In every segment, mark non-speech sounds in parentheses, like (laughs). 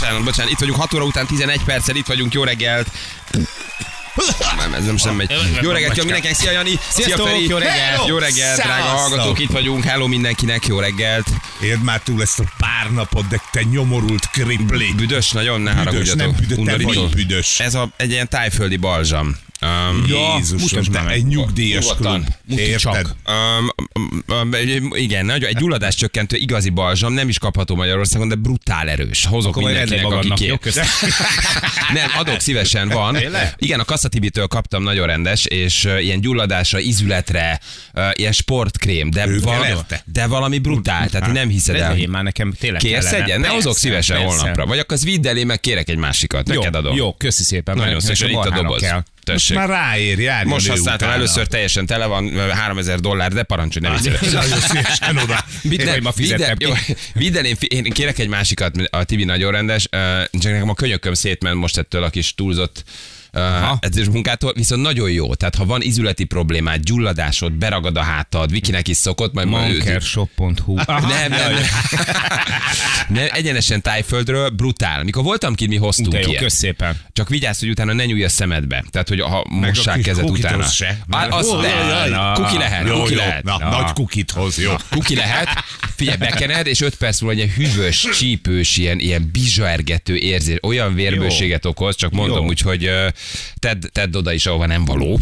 Bocsánat, bocsánat, itt vagyunk 6 óra után 11 perccel, itt vagyunk, jó reggelt. Nem, ez nem sem megy. Jó reggelt, jó mindenkinek, szia Jani, szia Feri. jó reggelt. Jó reggelt, drága hallgatók, itt vagyunk, hello mindenkinek, jó reggelt. Érd már túl ezt a pár napot, de te nyomorult kripli. Büdös, nagyon ne Büdös, haragudjatok. nem büdös, te Undorító. vagy büdös. Ez a, egy ilyen tájföldi balzsam. Um, Jézusom, te már meg. egy nyugdíjas klub. Érted? Um, um, um, igen, nagyon, egy gyulladás csökkentő igazi balzsam, nem is kapható Magyarországon, de brutál erős. Hozok Akkor mindenkinek, aki kér. (laughs) Nem, adok szívesen, van. Igen, a Kasszatibitől kaptam nagyon rendes, és ilyen gyulladásra, izületre, ilyen sportkrém, de, valami, de valami brutál, tehát nem hiszed el. Rendelj már nekem tényleg Kérsz egyen? Ne hozok szívesen holnapra. Vagy akkor az vidd elé, meg kérek egy másikat. Jó, Neked adom. jó, köszi szépen. Nagyon szépen, itt a doboz. Kell. Most Tessék. már ráér, járjon Most használtam utána. először, teljesen tele van, 3000 dollár, de parancsolj, ne viccelj. Nagyon szívesen oda. Én ma fizettem jó, vidd el, én, én kérek egy másikat, a Tibi nagyon rendes, csak nekem a könyököm szétment most ettől a kis túlzott uh, edzés munkától, viszont nagyon jó. Tehát ha van izületi problémád, gyulladásod, beragad a hátad, Vikinek is szokott, majd Mankershop.hu. nem, nem, nem. (laughs) nem. Egyenesen tájföldről, brutál. Mikor voltam ki, mi hoztunk De jó, szépen. Csak vigyázz, hogy utána ne nyúlj a szemedbe. Tehát, hogy ha mossák kezed utána. se. Á, Az de, jaj, jaj. kuki lehet, Jó, kuki jó. lehet. Na, nagy kukit hoz, jó. Kuki lehet, figyelj, bekened, és 5 perc múlva egy hűvös, csípős, ilyen, ilyen bizsaergető érzés, olyan vérbőséget okoz, csak mondom Jó. úgy, hogy tedd, tedd oda is, ahova nem való.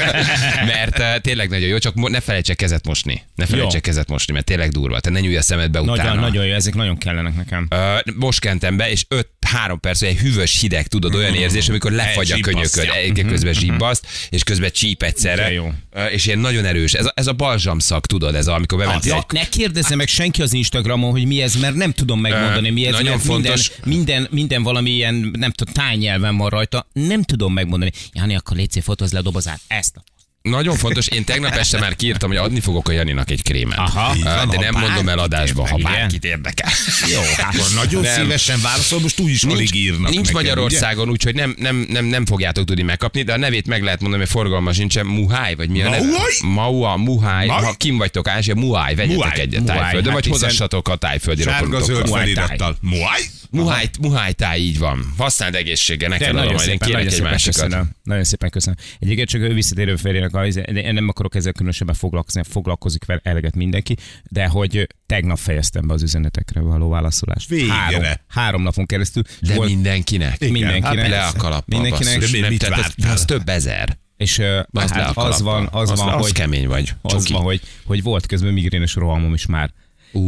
(laughs) mert ö, tényleg nagyon jó, csak ne felejts el kezet mosni. Ne felejts el Jó. kezet mosni, mert tényleg durva. Te ne nyúlj a szemedbe utána. Nagyon, nagyon jó, ezek nagyon kellenek nekem. Ö, most kentem be, és 5-3 perc, egy hűvös hideg, tudod, olyan érzés, amikor lefagy a könyököd, egy- közben zsibbaszt, és közben csíp egyszerre. Jó. És ilyen nagyon erős. Ez a, ez a balzsamszak, tudod, ez a, amikor bementél Ja, ne kérdezze meg senki az Instagramon, hogy mi ez, mert nem tudom megmondani, mi ez. nagyon fontos. Minden, minden, minden valami ilyen, nem tudom, tájnyelven van rajta, nem tudom megmondani. Jani, akkor légy fotózz le a dobozát. Ezt a Nagyon fontos, én tegnap este már kiírtam, hogy adni fogok a Janinak egy krémet. Aha. Van, de nem mondom el adásba, ha bárkit érdekel. Jó, hát akkor nagyon Nem. szívesen válaszol, most úgy is alig írnak nincs nekem, Magyarországon, úgyhogy nem, nem, nem, nem fogjátok tudni megkapni, de a nevét meg lehet mondani, mert forgalma sincsen. Muháj, vagy mi a neve? Maua, Muháj. Maj? Ha kim vagytok Ázsia, Muháj, vegyetek egyet tájföldön, hát vagy hozassatok a tájföldi ugye? Sárga zöld rokonotokkal. Felirattal. Muay? Muháj, Muháj táj, így van. Használd egészséggel, De neked adom, nagyon majd én szépen, kérek nagyon egy szépen másikat. köszönöm. Nagyon szépen köszönöm. Egyébként csak ő visszatérő férjének, a, de én nem akarok ezzel különösebben foglalkozni, foglalkozik vele eleget mindenki, de hogy tegnap fejeztem be az üzenetekre való válaszolást. Végre. Három, három napon keresztül. De volt- mindenkinek. Igen, Mindenkinek. hát Le a kalappal. Mindenkinek. basszus. De mi- Nem, mit tehát az, az több ezer. És Az, hát az van, az, Az- van, az hogy kemény vagy. Az van, hogy, hogy volt közben migrénes rohamom is már.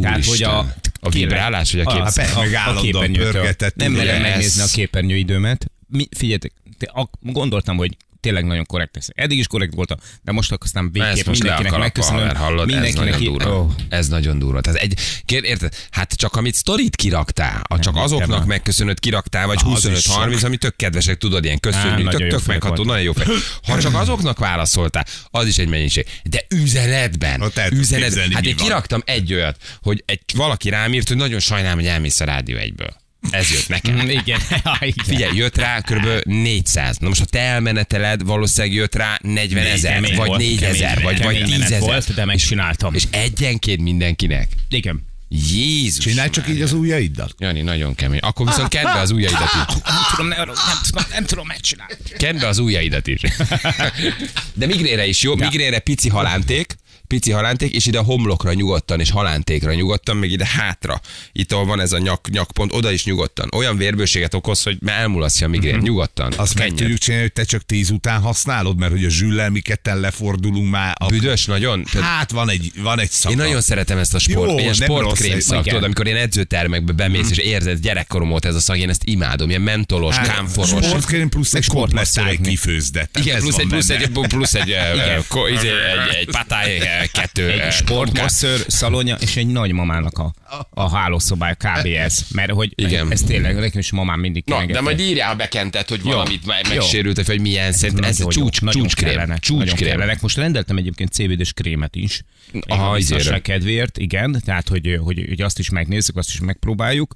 Tehát, hogy a, a vibrálás, vagy a kép... a, persze, a, a képernyőtől. pörgetett, Nem merem megnézni a képernyőidőmet. Mi, figyeljetek, te, a, gondoltam, hogy tényleg nagyon korrekt lesz. Eddig is korrekt voltam, de most aztán végképp most mindenkinek megköszönöm. haver, hallod, ez mindenkinek nagyon í- durva. Ó, Ez nagyon durva. Tehát egy, kér, érted? Hát csak amit sztorit kiraktál, a csak Nem, azoknak nem. megköszönöd kiraktál, vagy Az is 25-30, ami tök kedvesek, tudod, ilyen köszönjük, nagyon tök, tök megható, nagyon jó fej. Ha csak azoknak válaszoltál, az is egy mennyiség. De üzenetben, üzenetben, hát én kiraktam egy olyat, hogy egy, valaki rám írt, hogy nagyon sajnálom, hogy elmész a rádió egyből. Ez jött nekem. Mm, Igen. (laughs) (laughs) igen. Figyelj, jött rá kb. 400. Na most ha te elmeneteled, valószínűleg jött rá 40 ezer, vagy volt, 4 ezer, vagy, vagy kemény 10 menet ezer. Volt, de megcsináltam. És egyenként mindenkinek. Igen. Jézus. Csinálj csak így az ujjaiddal. Jani, nagyon kemény. Akkor viszont kedd be az ujjaidat is. Nem tudom, nem, nem, tudom, nem tudom megcsinálni. Kedd az ujjaidat is. (laughs) De migrére is jó. Migrére pici halánték, pici halánték, és ide a homlokra nyugodtan, és halántékra nyugodtan, meg ide hátra. Itt ahol van ez a nyak, nyakpont, oda is nyugodtan. Olyan vérbőséget okoz, hogy elmulasztja a migrén. Nyugodtan. Azt meg tudjuk csinálni, hogy te csak tíz után használod, mert hogy a zsüllel mi ketten lefordulunk már. A... Büdös nagyon. Hát van egy, van egy szaka. Én nagyon szeretem ezt a sport, Jó, ilyen sportkrém szak, tudod, amikor én edzőtermekbe bemész, és érzed gyerekkorom óta ez a szag, én ezt imádom, ilyen mentolos, Hát, kámforos. Sportkrém plusz egy komplett táj kifőzdet. Igen, plusz van egy, plusz benne. egy, plusz egy, eh, Igen. ko- izé, egy, egy patáj, eh, kettő. Egy sportmasször szalonja és egy nagymamának a, a hálószobája kb. ez. Mert hogy Igen. ez tényleg, nekem is mamám mindig Na, de majd írjál, ha bekented, hogy valamit Jó. megsérült, vagy milyen szerint. Ez Nagyon csúcs, csúcskrém. Csúcskrém. Most rendeltem egyébként CBD-s krémet is. Aha, a kedvéért, igen, tehát hogy, hogy, hogy, azt is megnézzük, azt is megpróbáljuk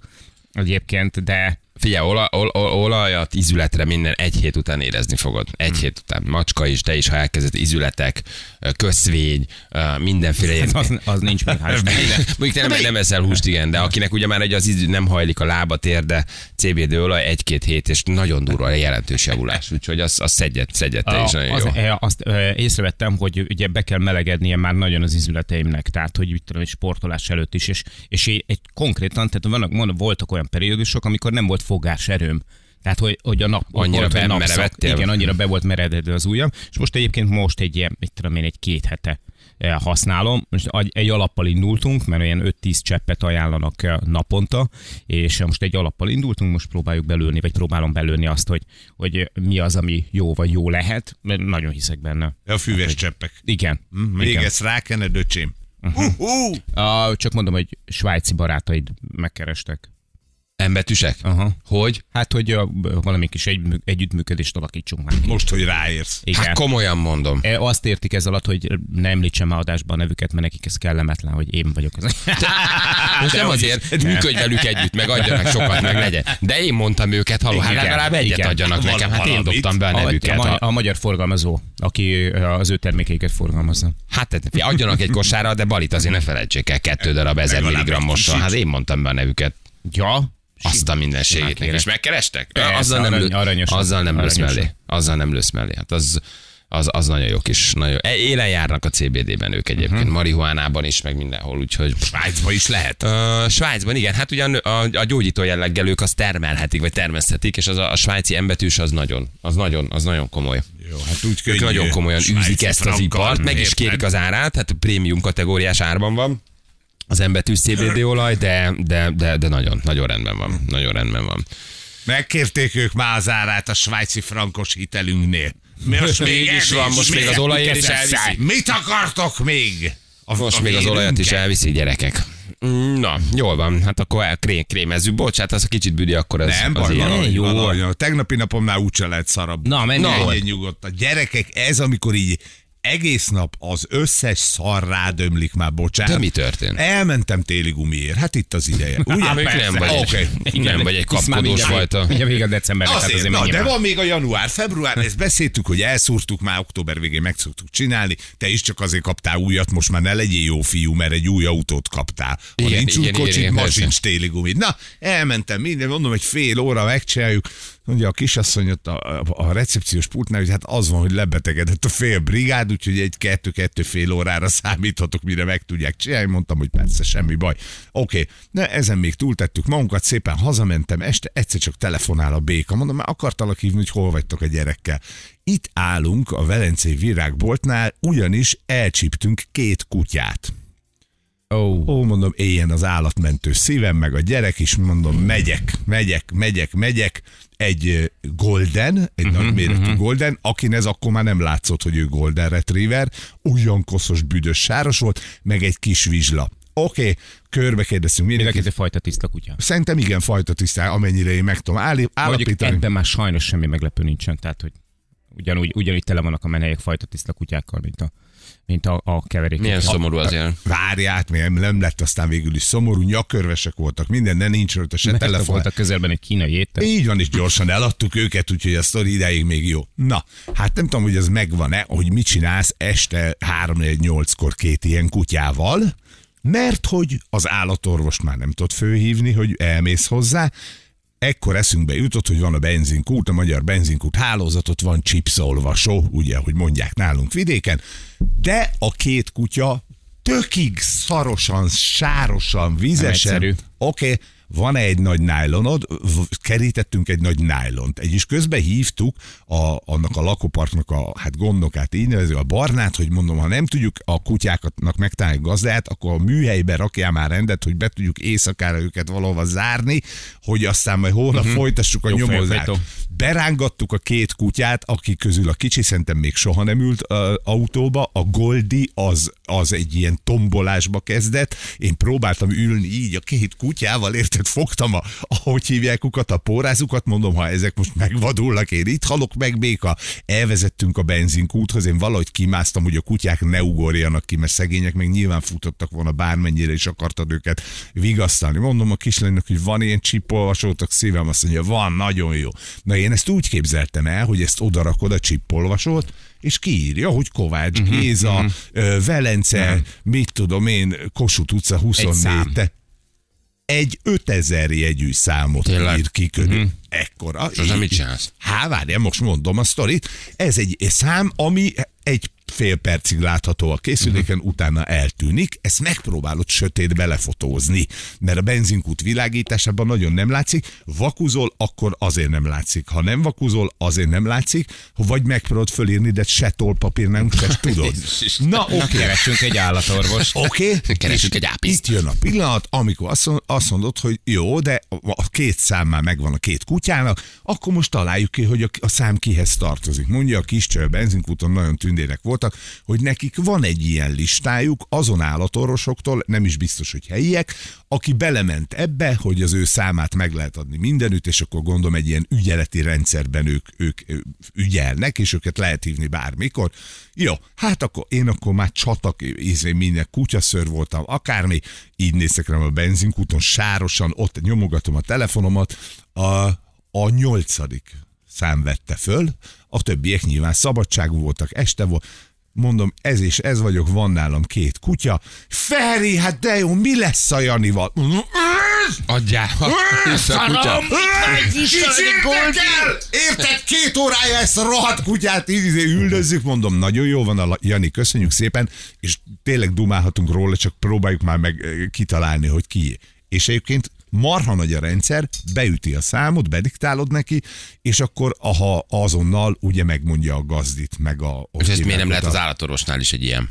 egyébként, de Figyelj, ola, ol, ol, olajat, izületre minden egy hét után érezni fogod. Egy Hmm. hét után. Macska is, te is, ha elkezdett izületek, köszvény, mindenféle ilyen. az, az nincs még (laughs) Istennek. Mondjuk te nem, nem eszel húst, igen, de akinek ugye már egy az izű nem hajlik a lába, tér, de CBD olaj egy-két hét, és nagyon durva a jelentős javulás. Úgyhogy az, az szedjet, szedjet te is nagyon az, jó. e, azt észrevettem, hogy ugye be kell melegednie már nagyon az izületeimnek, tehát hogy mit tudom, egy sportolás előtt is, és, és egy, konkrétan, tehát vannak, voltak olyan periódusok, amikor nem volt fogáserőm. Tehát, hogy, hogy a nap Annyira hogy bemerevedtél? Igen, annyira be volt merededve az ujjam, és most egyébként most egy ilyen, mit tudom én, egy két hete eh, használom. Most egy- alappal indultunk, mert olyan 5-10 cseppet ajánlanak eh, naponta, és most egy alappal indultunk, most próbáljuk belőni, vagy próbálom belőni azt, hogy, hogy mi az, ami jó vagy jó lehet, mert nagyon hiszek benne. A füves cseppek. Igen. Hm, Még igen. ezt rákened, öcsém. Mhm. Uh-huh. Ah, csak mondom, hogy svájci barátaid megkerestek. Embetűsek? Aha. Hogy? Hát, hogy a, valami kis egy, együttműködést alakítsunk már ki. Most, hogy ráérsz. Igen. Hát komolyan mondom. E, Azt értik ez alatt, hogy ne említsem már adásban a nevüket, mert nekik ez kellemetlen, hogy én vagyok az. (laughs) Most nem azért, működj velük együtt, meg adjanak sokat, meg legyen. De én mondtam őket, haló, hát legalább egyet igen. adjanak Val- nekem. Hát én valamit. dobtam be a A, nevüket. a, ha- a magyar forgalmazó, aki az ő termékeiket forgalmazza. Hát figyelj, adjanak egy kosárra, de balit azért ne felejtsék el, kettő darab 1000 Legalább egy milligrammossal. kicsit. Hát én mondtam be a nevüket. Ja, Azt a mindenségét. És megkerestek? Persze, azzal nem, arany- lő, aranyosan. azzal nem lősz mellé. Azzal nem lősz mellé. Hát az, az, az nagyon jó kis. Nagyon... E- Élen járnak a CBD-ben ők egyébként, uh-huh. marihuánában is, meg mindenhol, úgyhogy... Svájcba is lehet. Uh, Svájcban igen, hát ugyan a, a gyógyító jelleggel ők azt termelhetik, vagy termeszthetik, és az a, a svájci embetűs az nagyon, az nagyon, az nagyon komoly. Jó, hát úgy Ők könnyű. nagyon komolyan űzik ezt az ipart, meg is kérik az árát, tehát prémium kategóriás árban van az embetűs CBD olaj, de, de, de, de nagyon, nagyon rendben van. Nagyon rendben van. Megkérték ők már az árát a svájci frankos hitelünknél. Most még is ez van, most még az olajért is elviszi. Mit akartok még? A, Most a még az olajat is elviszik gyerekek. Na, jól van, hát akkor el, krém, krémezzük. Bocsát, az a kicsit büdi, akkor az, Nem, az ilyen. valahogy, Jó. valahogy. A tegnapi napomnál úgyse lehet szarabb. Na, menj Na, el. legyen nyugodtan. Gyerekek, ez amikor így egész nap az összes szar rádömlik már, bocsánat. De mi történt? Elmentem téli gumiért, hát itt az ideje. (laughs) Ugye? Á, még nem vagy, Oké. egy, nem vagy egy kapkodós fajta. Mindjárt vége a decembernek, hát Azért, azért na, de van még a január, február, ezt beszéltük, hogy elszúrtuk, már október végén meg szoktuk csinálni, te is csak azért kaptál újat, most már ne legyél jó fiú, mert egy új autót kaptál. Ha Igen, nincs igen, új kocsit, ma sincs téli gumid. Na, elmentem minden, mondom, egy fél óra megcsináljuk, mondja a kisasszony ott a, a, recepciós pultnál, hogy hát az van, hogy lebetegedett a fél brigád, úgyhogy egy kettő-kettő fél órára számíthatok, mire meg tudják csinálni. Mondtam, hogy persze, semmi baj. Oké, okay. ezen még túltettük magunkat, szépen hazamentem, este egyszer csak telefonál a béka. Mondom, már akartalak hívni, hogy hol vagytok a gyerekkel. Itt állunk a Velencei Virágboltnál, ugyanis elcsíptünk két kutyát. Ó, Ó, mondom, éljen az állatmentő szívem, meg a gyerek is, mondom, megyek, megyek, megyek, megyek. Egy golden, egy uh-huh, nagyméretű uh-huh. golden, akin ez akkor már nem látszott, hogy ő golden retriever, olyan koszos, büdös, sáros volt, meg egy kis vizsla. Oké, okay, körbe kérdeztünk mindenkit. két fajta tiszta kutya. Szerintem igen, fajta tisztán, amennyire én meg tudom állí- Mondjuk állapítani. ebben már sajnos semmi meglepő nincsen, tehát hogy ugyanúgy, ugyanúgy tele vannak a menhelyek fajta tiszta kutyákkal, mint a, mint a, a keverék. Milyen szomorú azért. Várját, mert nem lett aztán végül is szomorú, nyakörvesek voltak, minden, de nincs rajta se Mert telefon. voltak közelben egy kínai étel. Így van, és gyorsan eladtuk őket, úgyhogy a sztori ideig még jó. Na, hát nem tudom, hogy ez megvan-e, hogy mit csinálsz este 3-8-kor két ilyen kutyával, mert hogy az állatorvost már nem tudod főhívni, hogy elmész hozzá, Ekkor eszünkbe jutott, hogy van a benzinkút, a magyar benzinkút hálózatot, van chipszolvasó, ugye, hogy mondják nálunk vidéken, de a két kutya tökig szarosan, sárosan, vizesen. Oké, okay, van egy nagy nájlonod, kerítettünk egy nagy nájlont. Egy is közben hívtuk a, annak a lakóparknak a hát gondokát, így nevező a barnát, hogy mondom, ha nem tudjuk a kutyáknak megtalálni gazdát, akkor a műhelybe rakjál már rendet, hogy be tudjuk éjszakára őket valahova zárni, hogy aztán majd holnap uh-huh. folytassuk a Jó nyomozást. Berángattuk a két kutyát, akik közül a kicsi szerintem még soha nem ült uh, autóba, a Goldi az, az egy ilyen tombolásba kezdett, én próbáltam ülni így a két kutyával, érted, fogtam a, ahogy hívják ukat, a pórázukat, mondom, ha ezek most megvadulnak, én itt halok meg, béka. Elvezettünk a benzinkúthoz, én valahogy kimásztam, hogy a kutyák ne ugorjanak ki, mert szegények még nyilván futottak volna bármennyire is akartad őket vigasztalni. Mondom a kislánynak, hogy van ilyen csippolvasótok, szívem azt mondja, van, nagyon jó. Na én ezt úgy képzeltem el, hogy ezt odarakod a csippolvasót, és kiírja, hogy Kovács Géza, ö, Velence, mit tudom én, Kossuth utca 24. szám. Te, egy 5000 jegyű számot Tényleg? ír ki körül. Ekkora. És azzal mit csinálsz? Há, várjál, most mondom a sztorit. Ez egy szám, ami egy fél percig látható a készüléken, uh-huh. utána eltűnik. Ezt megpróbálod sötétbe lefotózni, mert a benzinkút világításában nagyon nem látszik. Vakuzol, akkor azért nem látszik. Ha nem vakuzol, azért nem látszik. Vagy megpróbálod fölírni, de se tollpapír nem, se (laughs) tudod. Na, oké. Okay. Keresünk egy állatorvost. Oké, okay. Keresünk egy ápiszt. Itt jön a pillanat, amikor azt mond- azt mondod, hogy jó, de a két szám már megvan a két kutyának, akkor most találjuk ki, hogy a, szám kihez tartozik. Mondja a kis a benzinkúton nagyon tündérek voltak, hogy nekik van egy ilyen listájuk azon állatorvosoktól, nem is biztos, hogy helyiek, aki belement ebbe, hogy az ő számát meg lehet adni mindenütt, és akkor gondolom egy ilyen ügyeleti rendszerben ők, ők ügyelnek, és őket lehet hívni bármikor. Jó, hát akkor én akkor már csatak, ízé minden kutyaször voltam, akármi, így néztek rám a benzinkúton, sárosan, ott nyomogatom a telefonomat, a, a nyolcadik szám vette föl, a többiek nyilván szabadságú voltak, este volt, mondom, ez és ez vagyok, van nálam két kutya. Feri, hát de jó, mi lesz a Janival? Adjál! El! Érted? Két órája ezt a rohadt kutyát így üldözzük, mondom, nagyon jó van a Jani, köszönjük szépen, és tényleg dumálhatunk róla, csak próbáljuk már meg eh, kitalálni, hogy ki. És egyébként marha nagy a rendszer, beüti a számot, bediktálod neki, és akkor aha, azonnal ugye megmondja a gazdit, meg a... És ezt miért nem lehet az állatorvosnál is egy ilyen?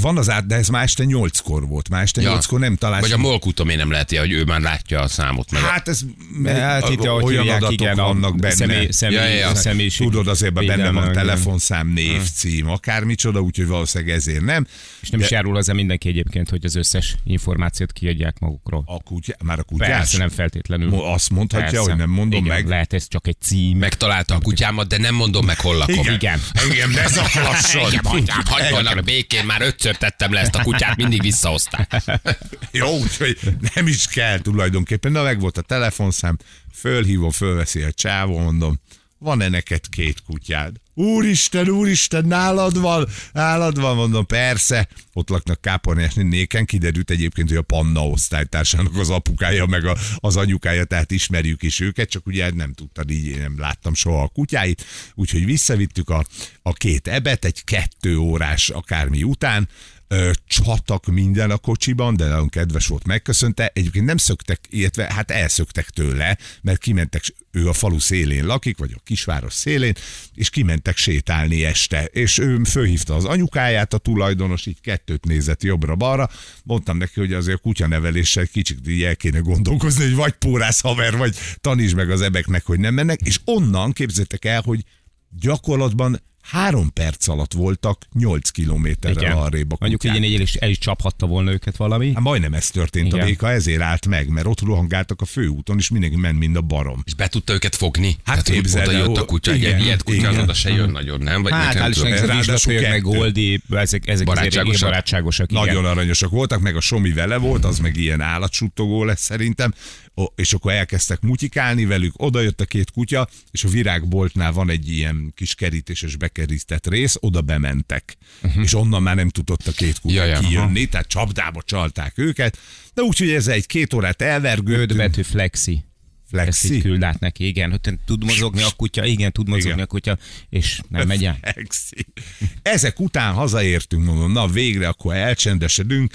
Van az át, de ez már este nyolckor volt, már este nyolckor nem találsz. Vagy a molkutom miért nem lehet hogy ő már látja a számot meg. a- Hát ez Hát itt, ahogy olyan hívják, adatok igen, a vannak benne. személy, személy, Ja, ja, ja. személyiség. Tudod, azért benne védelme, van telefonszám, név, cím, akármicsoda, úgyhogy valószínűleg ezért nem. És nem De is járul hozzá mindenki egyébként, hogy az összes információt kiadják magukról. a kutya, már a kutyás? Persze, nem feltétlenül. Azt mondhatja, Persze. hogy nem mondom Igen, meg. Lehet ez csak egy cím. Megtalálta a kutyámat, de nem mondom meg, hol lakom. Igen. Engem ne zaklasson. Engem hagyjanak békén, már ötször tettem le ezt a kutyát, mindig visszahozták. (laughs) Jó, úgyhogy nem is kell tulajdonképpen. Na, meg volt a telefonszám, fölhívom, fölveszi a csávó, mondom, van-e neked két kutyád? Úristen, úristen, nálad van, nálad van, mondom, persze. Ott laknak Kápornás néken, kiderült egyébként, hogy a Panna osztálytársának az apukája, meg a, az anyukája, tehát ismerjük is őket, csak ugye nem tudtad, így én nem láttam soha a kutyáit, úgyhogy visszavittük a, a két ebet egy kettő órás akármi után, ö, csatak minden a kocsiban, de nagyon kedves volt, megköszönte. Egyébként nem szöktek, illetve hát elszöktek tőle, mert kimentek, ő a falu szélén lakik, vagy a kisváros szélén, és kimentek sétálni este. És ő fölhívta az anyukáját, a tulajdonos, így kettőt nézett jobbra-balra. Mondtam neki, hogy azért a kutyaneveléssel kicsit így el kéne gondolkozni, hogy vagy pórász haver, vagy tanítsd meg az ebeknek, hogy nem mennek. És onnan képzeljétek el, hogy gyakorlatban három perc alatt voltak 8 kilométerrel arrébb a Mondjuk kutyák. így el is, el is csaphatta volna őket valami. Hát majdnem ez történt Igen. a béka, ezért állt meg, mert ott rohangáltak a főúton, és mindenki ment, mind a barom. És be tudta őket fogni? Hát hogy képzeld oda el, jött a kutya, egy igen, ilyet kutya, igen. oda se jön nagyon, nem? Vagy Hát, nekem hál' tudom. Ráadásul meg. Goldi, ezek, ezek Barátságosak? barátságosak. igen. Nagyon aranyosak voltak, meg a Somi vele volt, az meg ilyen állatsuttogó lesz szerintem, Ó, és akkor elkezdtek mutyikálni velük, oda jött a két kutya, és a virágboltnál van egy ilyen kis kerítéses bekerített rész, oda bementek, uh-huh. és onnan már nem tudott a két kutya Ja, ja, kijönni, tehát csapdába csalták őket, de úgyhogy ez egy két órát elvergődtünk. betű flexi. Ezt Flexi? így küld át neki, igen. Hogy tud mozogni a kutya, igen, tud mozogni Igen. a kutya, és nem megy el. Flexi. Ezek után hazaértünk, mondom, na végre akkor elcsendesedünk.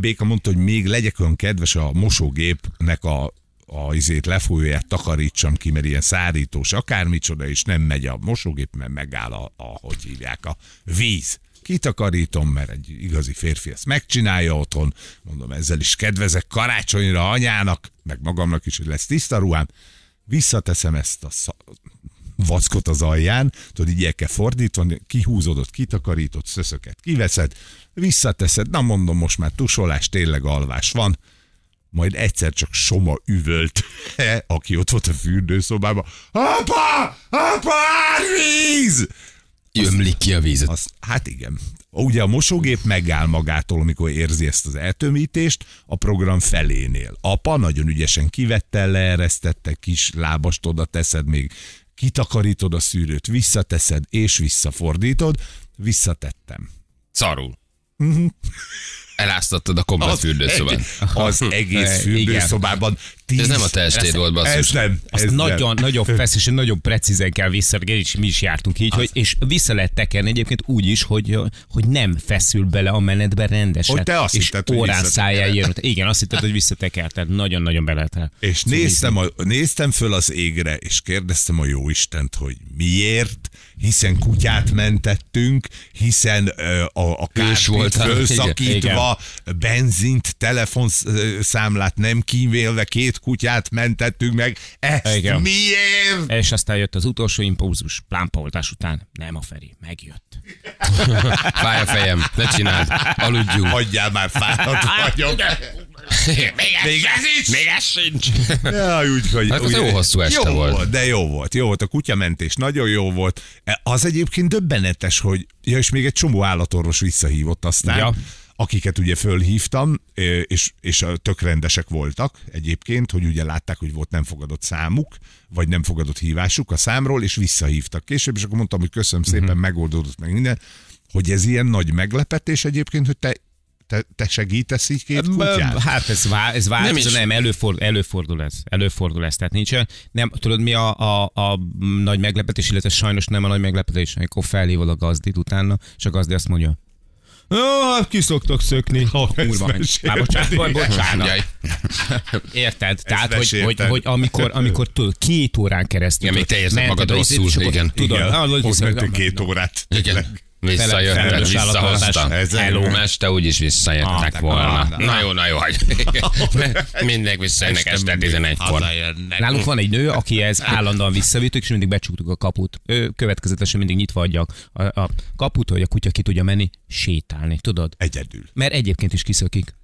Béka mondta, hogy még legyek olyan kedves a mosógépnek a a izét lefolyóját takarítsam ki, mert ilyen szárítós akármicsoda, és nem megy a mosógép, mert megáll a, a hogy hívják, a víz. Kitakarítom, mert egy igazi férfi ezt megcsinálja otthon. Mondom, ezzel is kedvezek karácsonyra anyának, meg magamnak is, hogy lesz tiszta ruhám. Visszateszem ezt a szak vackot az alján, tudod, így el kell fordítani, kihúzodott, kitakarított szöszöket kiveszed, visszateszed, na mondom, most már tusolás, tényleg alvás van, majd egyszer csak Soma üvölt, (laughs) aki ott volt a fürdőszobában, apa, apa, árvíz! Ömlik ki a víz. Az, hát igen. Ugye a mosógép megáll magától, amikor érzi ezt az eltömítést, a program felénél. Apa nagyon ügyesen kivette, leeresztette, kis lábast oda teszed még, kitakarítod a szűrőt, visszateszed és visszafordítod, visszatettem. Szarul. Eláztattad a komplet fürdőszobát. egy- az egész Igen. fürdőszobában. Tíz, Ez nem a te estéd volt, basszus. Ez nem. Azt ez nagyon, nem. nagyon feszesen, nagyon precízen kell visszategeni, és mi is jártunk így, hogy, és vissza lehet tekerni egyébként úgy is, hogy, hogy nem feszül bele a menetbe rendesen. Hogy te azt és hitted, hogy órán szájáért. Igen, azt hitted, hogy visszatekerted. Nagyon-nagyon bele lehet. És néztem, a, néztem föl az égre, és kérdeztem a jóistent, hogy miért, hiszen kutyát mentettünk, hiszen ö, a, a kárpit fölszakítva, benzint, telefonszámlát nem kímélve, két kutyát mentettünk meg. Ezt Igen. miért? És aztán jött az utolsó impulzus, plámpaoltás után. Nem a Feri, megjött. (laughs) Fáj a fejem, ne csináld, aludjunk. Hagyjál már fáradt vagyok. Még ez is? Még ez sincs. Ja, úgy, hogy, Hát az jó hosszú este jó volt. De jó volt, jó volt. A kutyamentés nagyon jó volt. E, Az egyébként döbbenetes, hogy, ja, és még egy csomó állatorvos visszahívott aztán. Ja. Akiket ugye fölhívtam, és, és tök rendesek voltak egyébként, hogy ugye látták, hogy volt nem fogadott számuk, vagy nem fogadott hívásuk a számról, és visszahívtak később, és akkor mondtam, hogy köszönöm szépen, Mhm. megoldódott meg minden, hogy ez ilyen nagy meglepetés egyébként, hogy te, te, te segítesz így két kutyát? Hát ez, vá, ez változó, Nem nem, is. nem előfordul, előfordul ez. Előfordul ez, tehát nincs Nem, tudod mi a, a, a nagy meglepetés, illetve sajnos nem a nagy meglepetés, amikor felhívod a gazdit utána, és a gazdi azt mondja, Ó, hát ki szoktak szökni. Oh, ezt Kurva, Már bocsánat, igen. bocsánat. Jaj. Érted? Tehát, hogy, hogy, hogy, amikor, amikor tudod, két órán keresztül. Igen, még te érzed magad rosszul, igen. Tudod, Igen, ah, hogy hogy- két órát. Igen. Visszajöttek, visszahoztam. Hello. Hello. Este úgyis visszajöttek Ah, volna. ah, Na jó, na jó, hagy. (laughs) (laughs) Mindenki visszajönnek este 11-kor. Nálunk van egy nő, aki ez állandóan visszavittük, és mindig becsuktuk a kaput. Ő következetesen mindig nyitva adja a, a kaput, hogy a kutya ki tudja menni, sétálni, tudod? Egyedül. Mert egyébként is kiszökik.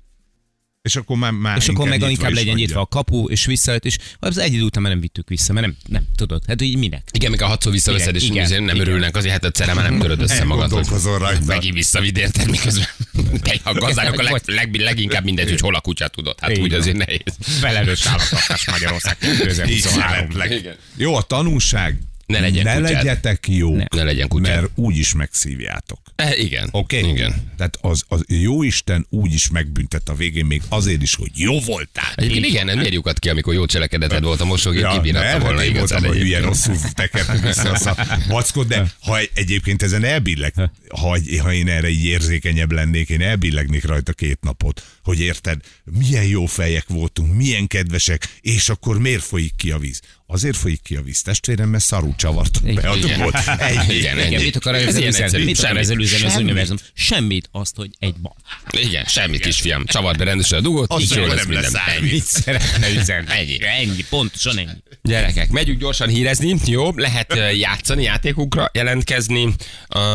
És akkor már, már És akkor meg inkább legyen hagyja. nyitva a kapu, és visszajött, és az egy idő után már nem vittük vissza, mert nem, nem tudod. Hát így minek? Igen, mikor hatszor visszaveszed, és Igen, igen, nem igen. örülnek, azért hát egyszer már nem töröd össze magad. Elgondolkozol rajta. Megint visszavidd érted, miközben (laughs) a gazdának a leg, leg, leginkább mindegy, hogy hol a kutya tudod. Hát Így úgy azért nehéz. Felelős állattartás Magyarország (laughs) 2023. Ismeretlen. Igen. Jó, a tanúság. Ne legyen ne kutyád. legyetek jó, Ne legyen kutyád. mert úgy is megszívjátok. E, igen. Oké? Okay? Igen. Tehát az, az jó Isten úgy is megbüntet a végén, még azért is, hogy jó voltál. Egyébként igen, nem lyukat ki, amikor jó cselekedeted volt a mosógép, ja, kibíratta volna én voltam, hogy egyébként. hülye rosszul tekertük vissza a vackot, de ha egyébként ezen elbilleg, ha, ha én erre így érzékenyebb lennék, én elbillegnék rajta két napot, hogy érted, milyen jó fejek voltunk, milyen kedvesek, és akkor miért folyik ki a víz? Azért folyik ki a víz, testvérem, mert szarú csavartok be a dugót. Ennyi. Igen, ennyi. mit akar Ez egyszerű. Mit akar az univerzum? Semmit, azt, hogy egy bal. Igen, semmit kisfiam. Csavard be rendesen a dugót, Azt így jó mondja, lesz minden. lesz árvíz. Ennyi. Mit szeretne üzenni? Ennyi. Ennyi, pontosan ennyi. Gyerekek, megyünk gyorsan hírezni, jó? Lehet játszani, játékunkra jelentkezni.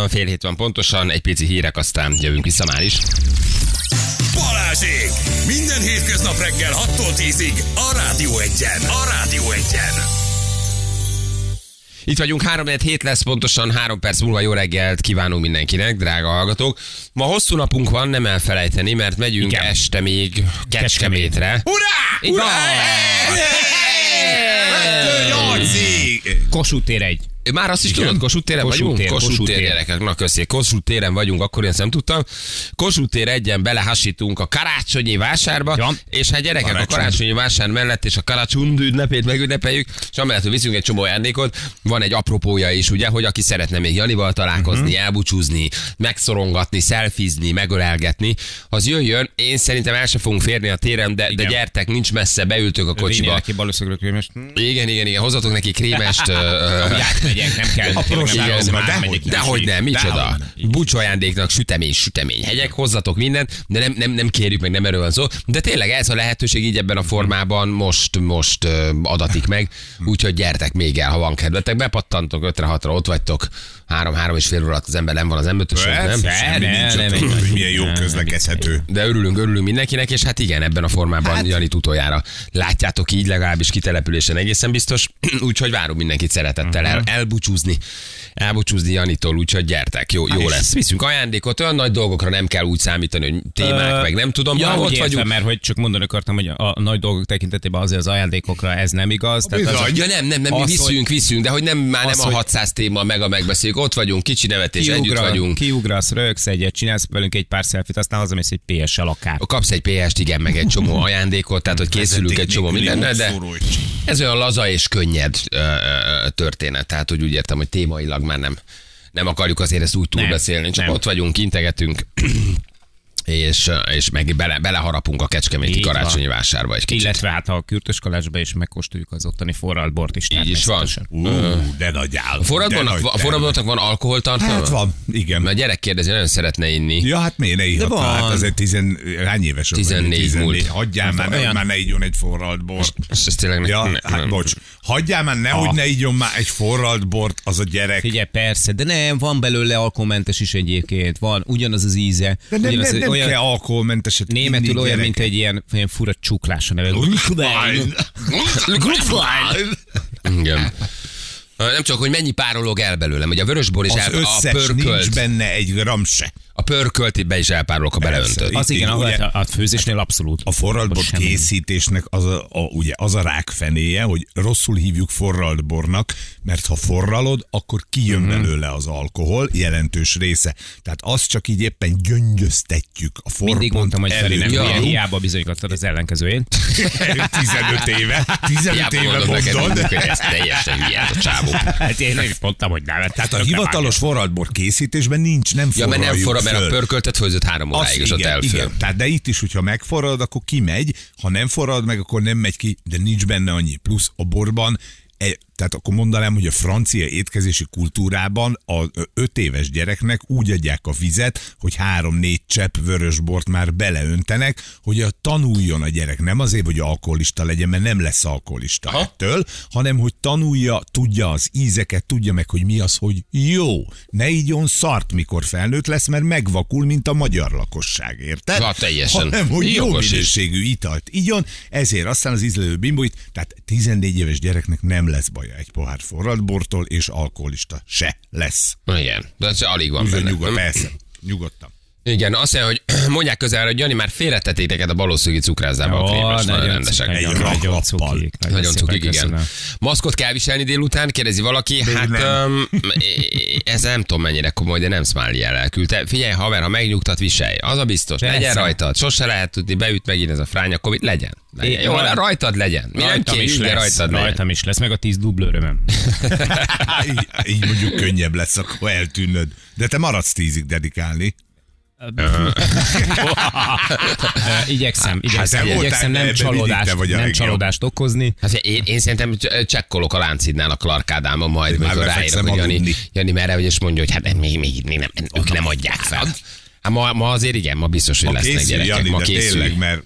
Fél hét van pontosan, egy pici hírek, aztán jövünk vissza már is. Balázsék! Minden hétköznap reggel 6-tól 10-ig a Rádió Egyen. A Rádió Egyen. Itt vagyunk, 3 hét lesz, pontosan 3 perc múlva jó reggelt kívánunk mindenkinek, drága hallgatók. Ma hosszú napunk van, nem elfelejteni, mert megyünk Igen. este még Kecskemétre. Kettő nyolcig! Kossuth tér egy. Már azt is tudod, Kossuth téren Kossuth vagyunk? tér, Kossuth Kossuth tér, gyerekek, na köszi. Kossuth téren vagyunk, akkor én ezt nem tudtam. Kossuth tér egyen belehasítunk a karácsonyi vásárba, Ja. és hát gyerekek, a Karácsony. karácsonyi vásár mellett és a karácsony ünnepét megünnepeljük, és amellett, hogy viszünk egy csomó ajándékot, van egy apropója is, ugye, hogy aki szeretne még Janival találkozni, uh-huh. elbúcsúzni, megszorongatni, szelfizni, megölelgetni, az jöjjön. Én szerintem el sem fogunk férni a téren, de, de gyertek, nincs messze, beültök a kocsiba. neki balőszögről krémest. Igen, igen, igen, hozatok neki krémest. (laughs) ö, ö, Átmegyek, nem kell. Apróságokra, nem kell, de átmegyek, hogy- de hogy nem, micsoda. Dehogy Búcsú ajándéknak sütemény, sütemény hegyek, hozzatok mindent, de nem, nem, nem kérjük meg, nem erről van szó. De tényleg ez a lehetőség így ebben a formában most, most adatik meg, úgyhogy gyertek még el, ha van kedvetek, bepattantok 5 6 ott vagytok, három, három és fél óra alatt az ember nem van az nem? Persze, semmi nincs ne, ott, ne, hogy ne, milyen jó közlekedhető. De örülünk, örülünk mindenkinek, és hát igen, ebben a formában hát, Janit utoljára látjátok így, legalábbis kitelepülésen egészen biztos, (clears throat) úgyhogy várunk mindenkit szeretettel. El, elbúcsúzni, elbúcsúzni Janitól, úgyhogy gyertek, jó, jó lesz. Viszünk ajándékot, olyan nagy dolgokra nem kell úgy számítani, hogy témák, Ö, meg nem tudom, Ja, ott értem, vagyunk. mert hogy csak mondani akartam, hogy a, a nagy dolgok tekintetében azért az ajándékokra ez nem igaz. Tehát az. Ja nem, nem, nem, mi viszünk, viszünk, de hogy nem, már Az, nem a hogy- 600 téma meg a megbeszéljük, ott vagyunk, kicsi nevetés, együtt kiugra, vagyunk. kiugrasz, rögsz egyet, csinálsz velünk egy pár szelfit, aztán hazamész egy PS-sel akár. Kapsz egy PS-t, igen, meg egy csomó ajándékot, tehát hogy készülünk egy csomó mindennel, de ez olyan laza és könnyed ö, ö, történet, tehát hogy úgy értem, hogy témailag már nem, nem akarjuk azért ezt úgy túlbeszélni, csak nem. ott vagyunk, integetünk, és, és meg bele, beleharapunk a kecskeméti Így van. karácsonyi vásárba egy kicsit. Illetve hát ha a kürtös kalácsba is megkóstoljuk az ottani forralt bort is. Így is van. Ú, de nagy áll. A forradbornak van alkoholtartalma? Hát van, igen. Mert a gyerek kérdezi, nagyon szeretne inni. Ja, hát miért ne ihatna? van. Hát azért tizen, hány éves vagy? 14 múlt. Hagyjál már, ne, olyan- már ne igyon egy forralt bort. És ez tényleg Ja, ne, hát bocs. Hagyjál már, nehogy Ah. ne igyon már egy forralt bort az a gyerek. Figyelj, persze, de nem, van belőle alkoholmentes is egyébként, van ugyanaz az íze. De nem, nem, nem olyan, kell alkoholmenteset Németül olyan, gyerek. mint egy ilyen, ilyen fura csuklás a neve. Igen. Nem csak, hogy mennyi párolog el belőlem, hogy a vörösbor és Az el, a pörkölt, nincs benne egy gram se. a pörkölt be is elpárolok, ha beleöntöd. Az igen, ugye- a, a főzésnél abszolút. A forraltbor készítésnek az a, a, ugye az a rák fenéje, hogy rosszul hívjuk forraltbornak, mert ha forralod, akkor kijön Mhm. uh-huh. belőle az alkohol jelentős része. Tehát azt csak így éppen gyöngyöztetjük a forpont Mindig mondtam, hogy Feri nem Ja. hiába bizonyítottad az ellenkezőjét. (laughs) 15 éve. 15 Hiába éve mondom neked, mondod. hogy ez teljesen hülye a csávó. Hát én nem is mondtam, hogy nem. Tehát a hivatalos forraltbor készítésben nincs, nem Ja, mert nem forraljuk forra, mert a pörköltet főzött három Az óráig, és ott igen, elfő. igen. Tehát de itt is, hogyha megforrad, akkor kimegy, ha nem forrad meg, akkor nem megy ki, de nincs benne annyi. Plusz a borban, e- tehát akkor mondanám, hogy a francia étkezési kultúrában a öt éves gyereknek úgy adják a vizet, hogy három-négy csepp vörös bort már beleöntenek, hogy a tanuljon a gyerek. Nem azért, hogy alkoholista legyen, mert nem lesz alkoholista Aha. ettől, hanem hogy tanulja, tudja az ízeket, tudja meg, hogy mi az, hogy jó. Ne igyon szart, mikor felnőtt lesz, mert megvakul, mint a magyar lakosság, érted? Ja, teljesen. Hanem, hogy jó minőségű italt igyon, ezért aztán az ízlelő bimboit, tehát 14 éves gyereknek nem lesz baja egy pohár forralt bortól, és alkoholista se lesz. Igen, de ez alig van Bizony benne. nyugod, persze, nyugodtan. Igen, azt mondja, hogy (clears throat) mondják közel, hogy Jani már félretettétek a balószögi cukrászdába a krémes, nagyon nagyon rendesek. nagyon, nagyon cukik. Nagyon cukik, igen. Maszkot kell viselni délután, kérdezi valaki. Hát öm, ez nem tudom mennyire komoly, de nem smiley el elküldte. Figyelj, haver, ha megnyugtat, viselj. Az a biztos. Persze. Legyen rajtad. Sose lehet tudni, beüt megint ez a fránya Covid. Legyen. legyen. É, Jó, rajta- rajtad legyen. Mi nem Rajtam is kérjük, de lesz, rajtad legyen. rajtam is lesz, meg a tíz dublőrömem. (laughs) így, így mondjuk könnyebb lesz, akkor eltűnöd. De te maradsz tízig dedikálni. Igyekszem, igyekszem, voltál igyekszem nem, ebben csalódást, nem csalódást okozni. Hát én, én szerintem csekkolok a Láncidnál a Clark Ádámon majd, ráírok, befekszem hogy Jani. Jani merre, vagy és mondja, hogy hát nem, még, még, még nem, ők nem adják fel. Hát ma, ma azért igen, ma biztos, hogy Ma lesznek készül, gyerekek. Jani, ma készül. tényleg, mert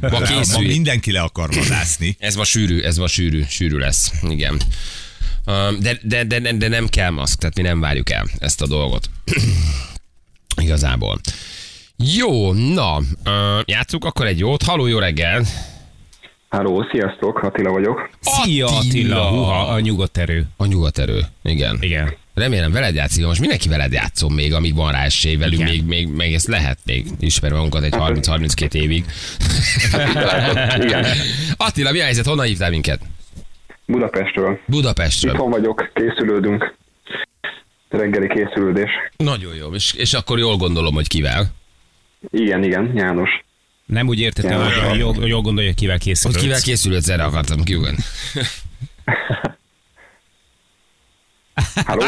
Ma ma készül. mindenki le akar vadászni. Ez ma sűrű, ez ma sűrű, sűrű lesz. Igen. De, de, de, de, de nem kell maszk, tehát mi nem várjuk el ezt a dolgot. Igazából. Jó, na, játsszuk akkor egy jót. Haló, jó reggel! Háló, sziasztok, Attila vagyok. Szia Attila! Huha, a nyugodt erő. A nyugaterő, igen. Igen. Remélem veled játszik, most mindenki veled játszom még, amíg van rá esély velünk, még, még, még, ezt lehet még ismerve magunkat egy 30-32 évig. (laughs) Igen. Attila, mi a helyzet? Honnan hívtál minket? Budapestről. Budapestről. Itthon vagyok, készülődünk. Reggeli készülődés. Nagyon jó. És, és akkor jól gondolom, hogy kivel. Igen, igen, János. Nem úgy értettem, Ja. hogy jól, jól gondolja, hogy kivel készül. Hogy kivel készülődsz, erre akartam kiugrani. (laughs) Halló?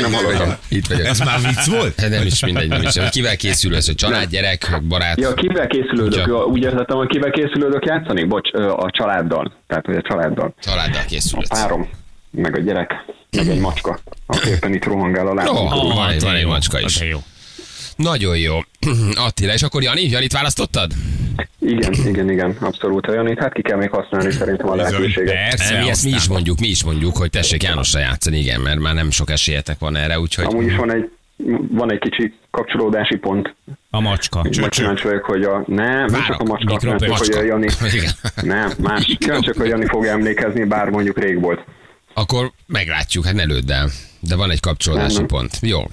Nem hallottam. Itt vagyok. Ez már vicc volt? Nem is mindegy, nem is. Kivel készülsz, hogy család, gyerek, barát. Ja, kivel készülődök? Kutya. Úgy értettem, hogy kivel készülődök játszani? Bocs, a családdal. Tehát, hogy a családdal. Családdal A készülsz. párom, meg a gyerek, meg egy macska, aki éppen itt rohangál a lábam. Oh. Van egy- van egy macska is. jó. Nagyon jó. (clears throat) Attila, és akkor Jani, Janit választottad? Igen, igen, igen, abszolút olyan. Itt hát ki kell még használni szerintem a lehetőséget. Persze, mi ezt mi is mondjuk, mi is mondjuk, hogy tessék Jánosra játszani, igen, mert már nem sok esélyetek van erre, úgyhogy... Amúgy is van egy, van egy kicsi kapcsolódási pont. A macska. Kíváncsi vagyok, hogy a... Nem, nem csak a macska, kíváncsi hogy a Jani... (laughs) Igen. Nem, más. Kíváncsi hogy Jani fog emlékezni, bár mondjuk rég volt. Akkor meglátjuk, hát ne lőd el. De van egy kapcsolódási Nem, pont. Jó.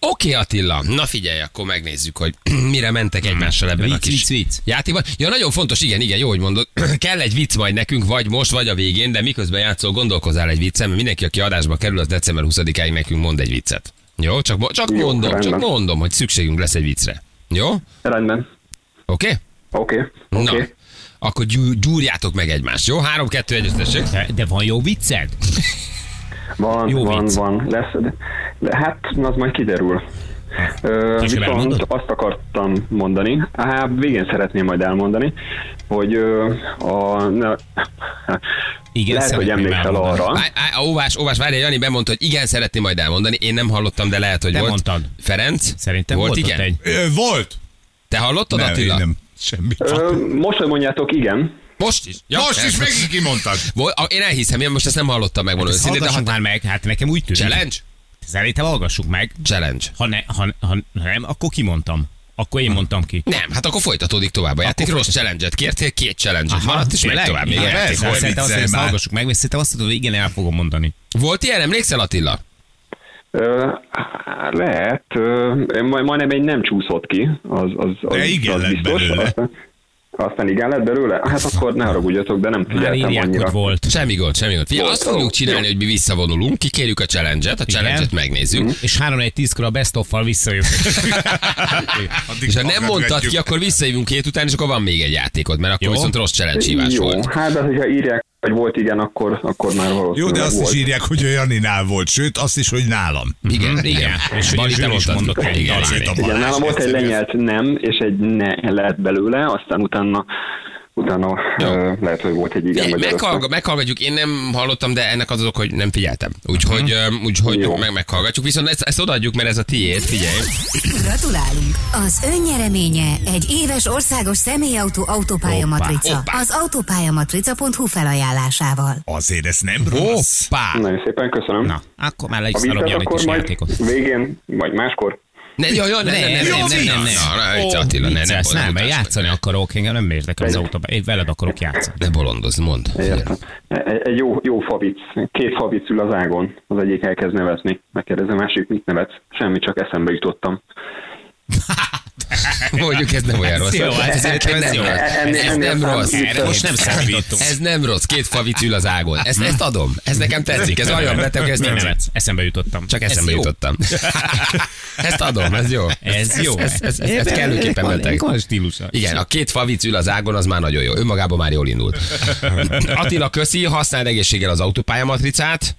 Oké, Attila, na figyelj, akkor megnézzük, hogy (clears throat) mire mentek egymással ebben a Vicc, kis vicc, vicc. játékban. Ja, nagyon fontos, igen, igen, jó, hogy mondod. (clears throat) Kell egy vicc majd nekünk, vagy most, vagy a végén, de miközben játszol, gondolkozál egy viccen, mert mindenki, aki adásba kerül, az december 20-áig nekünk mond egy viccet. Jó, csak, csak Jó, mondom, csak rendben. mondom, hogy szükségünk lesz egy viccre. Jó? Rendben. Oké? Oké, Na, oké. Akkor gyú, gyúrjátok meg egymást, jó? 3, 2, 1, tessék. De, van jó vicced? Van, Jó van, vicc. van. Lesz, de, de hát az majd kiderül. Ö, viszont elmondod? azt akartam mondani, hát végén szeretném majd elmondani, hogy ö, a, ne, Igen, lehet, hogy emlékszel arra, Á, á, óvás, óvás, várj, Jani bemondta, hogy igen, szeretném majd elmondani. Én nem hallottam, de lehet, hogy Te volt. mondtad. Ferenc? Szerintem volt, volt, igen? egy. Ö, Volt? Te hallottad, Nem, Attila? én nem. Semmi. Ö, most, hogy mondjátok, igen, Most is? Ja, Most is megint kimondtad. Én elhiszem, én most ezt nem hallottam megmondani Ezt őszintén, de hallgassuk ha... már meg, hát nekem úgy tűnik. Challenge? Szerintem hallgassuk meg. Challenge. Ha, ne, ha, ha nem, akkor kimondtam. Akkor én mondtam ki. Nem, hát akkor folytatódik tovább a játék. Akkor Rossz challenge-et kértél, két challenge-et maradt, és megy tovább. Játék. persze, Hogy Szerintem azt, hallgassuk meg, és szerintem azt tudod, hogy igen, el fogom mondani. Volt ilyen, emlékszel Attila? Lehet, majdnem egy nem csúszott ki, az, az, az, De igen az lett biztos. belőle. Aztán, aztán igen lett belőle? Hát akkor ne haragudjatok, de nem Már figyeltem írják, annyira. hogy volt. Semmi gond, semmi gond. Volt, azt fogjuk csinálni, jó. hogy mi visszavonulunk, kikérjük a challenge-et, a challenge-et megnézzük. És 3 1 10 kor a best of-fal visszajövök. Addig (laughs) És ha nem mondtad ki, akkor visszajövünk két után, és akkor van még egy játékod, mert akkor Jó. viszont rossz challenge hívás Jó, volt. hát de hogyha írják, hogy volt igen, akkor, akkor már valószínűleg Jó, de azt volt. is írják, hogy a Janinál volt, sőt, azt is, hogy nálam. Igen, igen. És hogy te mondtad. mondott egy Igen, igen. Igen, nálam volt egy lenyelt nem, és egy ne lett belőle, aztán utána, utána ö, lehet, hogy volt egy igen. vagy előtte. meghallgatjuk, én nem hallottam, de ennek az azok, hogy nem figyeltem. Úgyhogy, uh úgyhogy Jó. meg meghallgatjuk. Viszont ezt, ezt odaadjuk, mert ez a tiéd, figyelj. Gratulálunk! Az önnyereménye egy éves országos személyautó autópálya Hoppá, matrica. hoppá. Az autópályamatrica.hu felajánlásával. Azért ez nem rossz. Hoppá! Nagyon szépen köszönöm. Na, akkor már le is Janit akkor majd játékot. végén, vagy máskor. Ne, jaj, jaj, ne, ne, ne, ne, ne, Nem, ne, nem, ne, nem, ne, nem. ne, ne, Attila, ne, ne, nem, mert játszani akarok, engem nem érdekel az autóban. Én veled akarok játszani. Ne bolondozz, mondd. Egy, jó, jó favic. Két favic ül az ágon. Az egyik elkezd nevetni. Megkérdezem, másik mit nevet? Semmi, csak eszembe jutottam. (laughs) (laughs) Mondjuk ez nem olyan rossz. Jó, hát ez, szerintem ez nem rossz. Ez nem rossz. Most nem számítottunk. Ez nem rossz. Két favic ül az ágon. Ezt, ezt adom. Ez nekem tetszik. Ez olyan beteg, hogy ez Nem tetszik. Eszembe jutottam. Csak Ez eszembe jutottam. (laughs) Ezt adom, ez jó. Ez jó. Ez, kellőképpen beteg. Van stílusa. Igen, a két favic ül az ágon, az már nagyon jó. Önmagában már jól indult. Attila, köszi, használd egészséggel az autópályamatricát,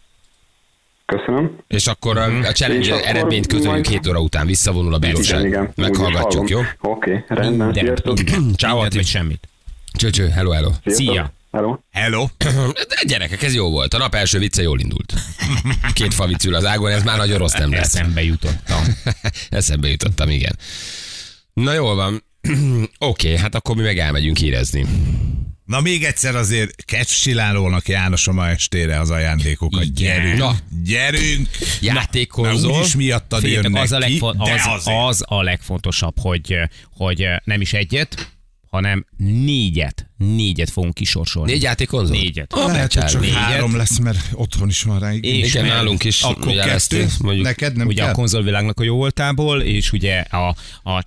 Köszönöm. és akkor a, a És challenge akkor eredményt közöljük majd- két óra után. Visszavonul a bíróság. Igen, igen. Meghallgatjuk, jó? Oké, rendben. Ciao, (clears throat) vagy semmit. Cső, hello, hello. Szia. Hello. Hello. (clears throat) De gyerekek, ez jó volt. A nap első vicce jól indult. (laughs) Két favic ül az ágon, ez már nagyon rossz nem lesz. Eszembe jutottam. (laughs) Eszembe jutottam, igen. Na jól van. (clears throat) Oké, hát akkor mi meg elmegyünk érezni. Na még egyszer azért kecscsilálónak János a ma estére az ajándékokat. Igen. Gyerünk, Na. gyerünk. Játékkonzol. Mert úgyis miattad jönnek az, a legfo- az, azért. az a legfontosabb, hogy, hogy nem is egyet, hanem négyet négyet fogunk kisorsolni. Négy játékkonzol? Négyet. Ah, Lehet, hogy csak négyet. három lesz, mert otthon is van rá. És Igen, nálunk is Akkor kettő, mondjuk. neked nem ugye kell? a konzolvilágnak a jó voltából, és ugye a, a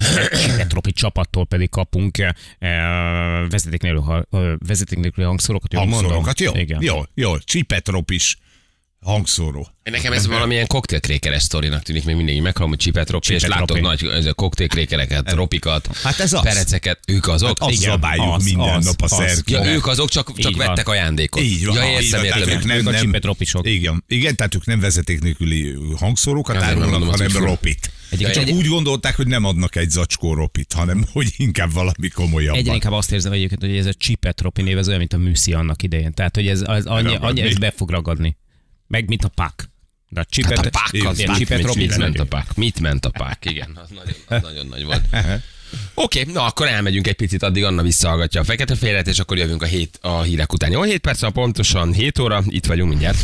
Petropi csapattól pedig kapunk e, vezeték nélkül, vezeték nélküli hangszorokat, jól mondom? Hangszórókat, jó, Igen. jó, jó. Csipetrop is hangszóró. Nekem ez valamilyen koktélkrékeres sztorinak tűnik, még mindig meghallom, hogy csipet ropi, és Csipet látok ropi. nagy ez a koktélkrékereket, ropikat, Hát ez az. pereceket, ők azok. Hát azt igen, zabáljuk az, minden az, nap a az. szerkő. Ja, ők azok csak, csak vettek ajándékot. Így van. Ja, értem, értem. tehát értem. Ők a csipetropisok. Igen, igen, tehát ők nem vezeték nélküli hangszórókat árulnak, hanem ropit. Egyébként Csak egy- úgy gondolták, hogy nem adnak egy zacskó ropit, hanem (laughs) hogy inkább valami komolyabbat. Egyre inkább azt érzem egyébként, hogy ez a Chipetropi név, ez olyan, mint a Műszi annak idején. Tehát, hogy ez az annyi, Ragadni. annyi, ez be fog ragadni. Meg mint a pak. De a Chipet, Hát a pák az mit, Chipet mit, mit ment a pák? Mit ment a pák? Igen, az nagyon, az nagyon nagy volt. (laughs) Oké, okay, na akkor elmegyünk egy picit, addig Anna visszahallgatja a fekete félet, és akkor jövünk a, hét, a hírek után. Jó, 7 perc, pontosan 7 óra, itt vagyunk mindjárt.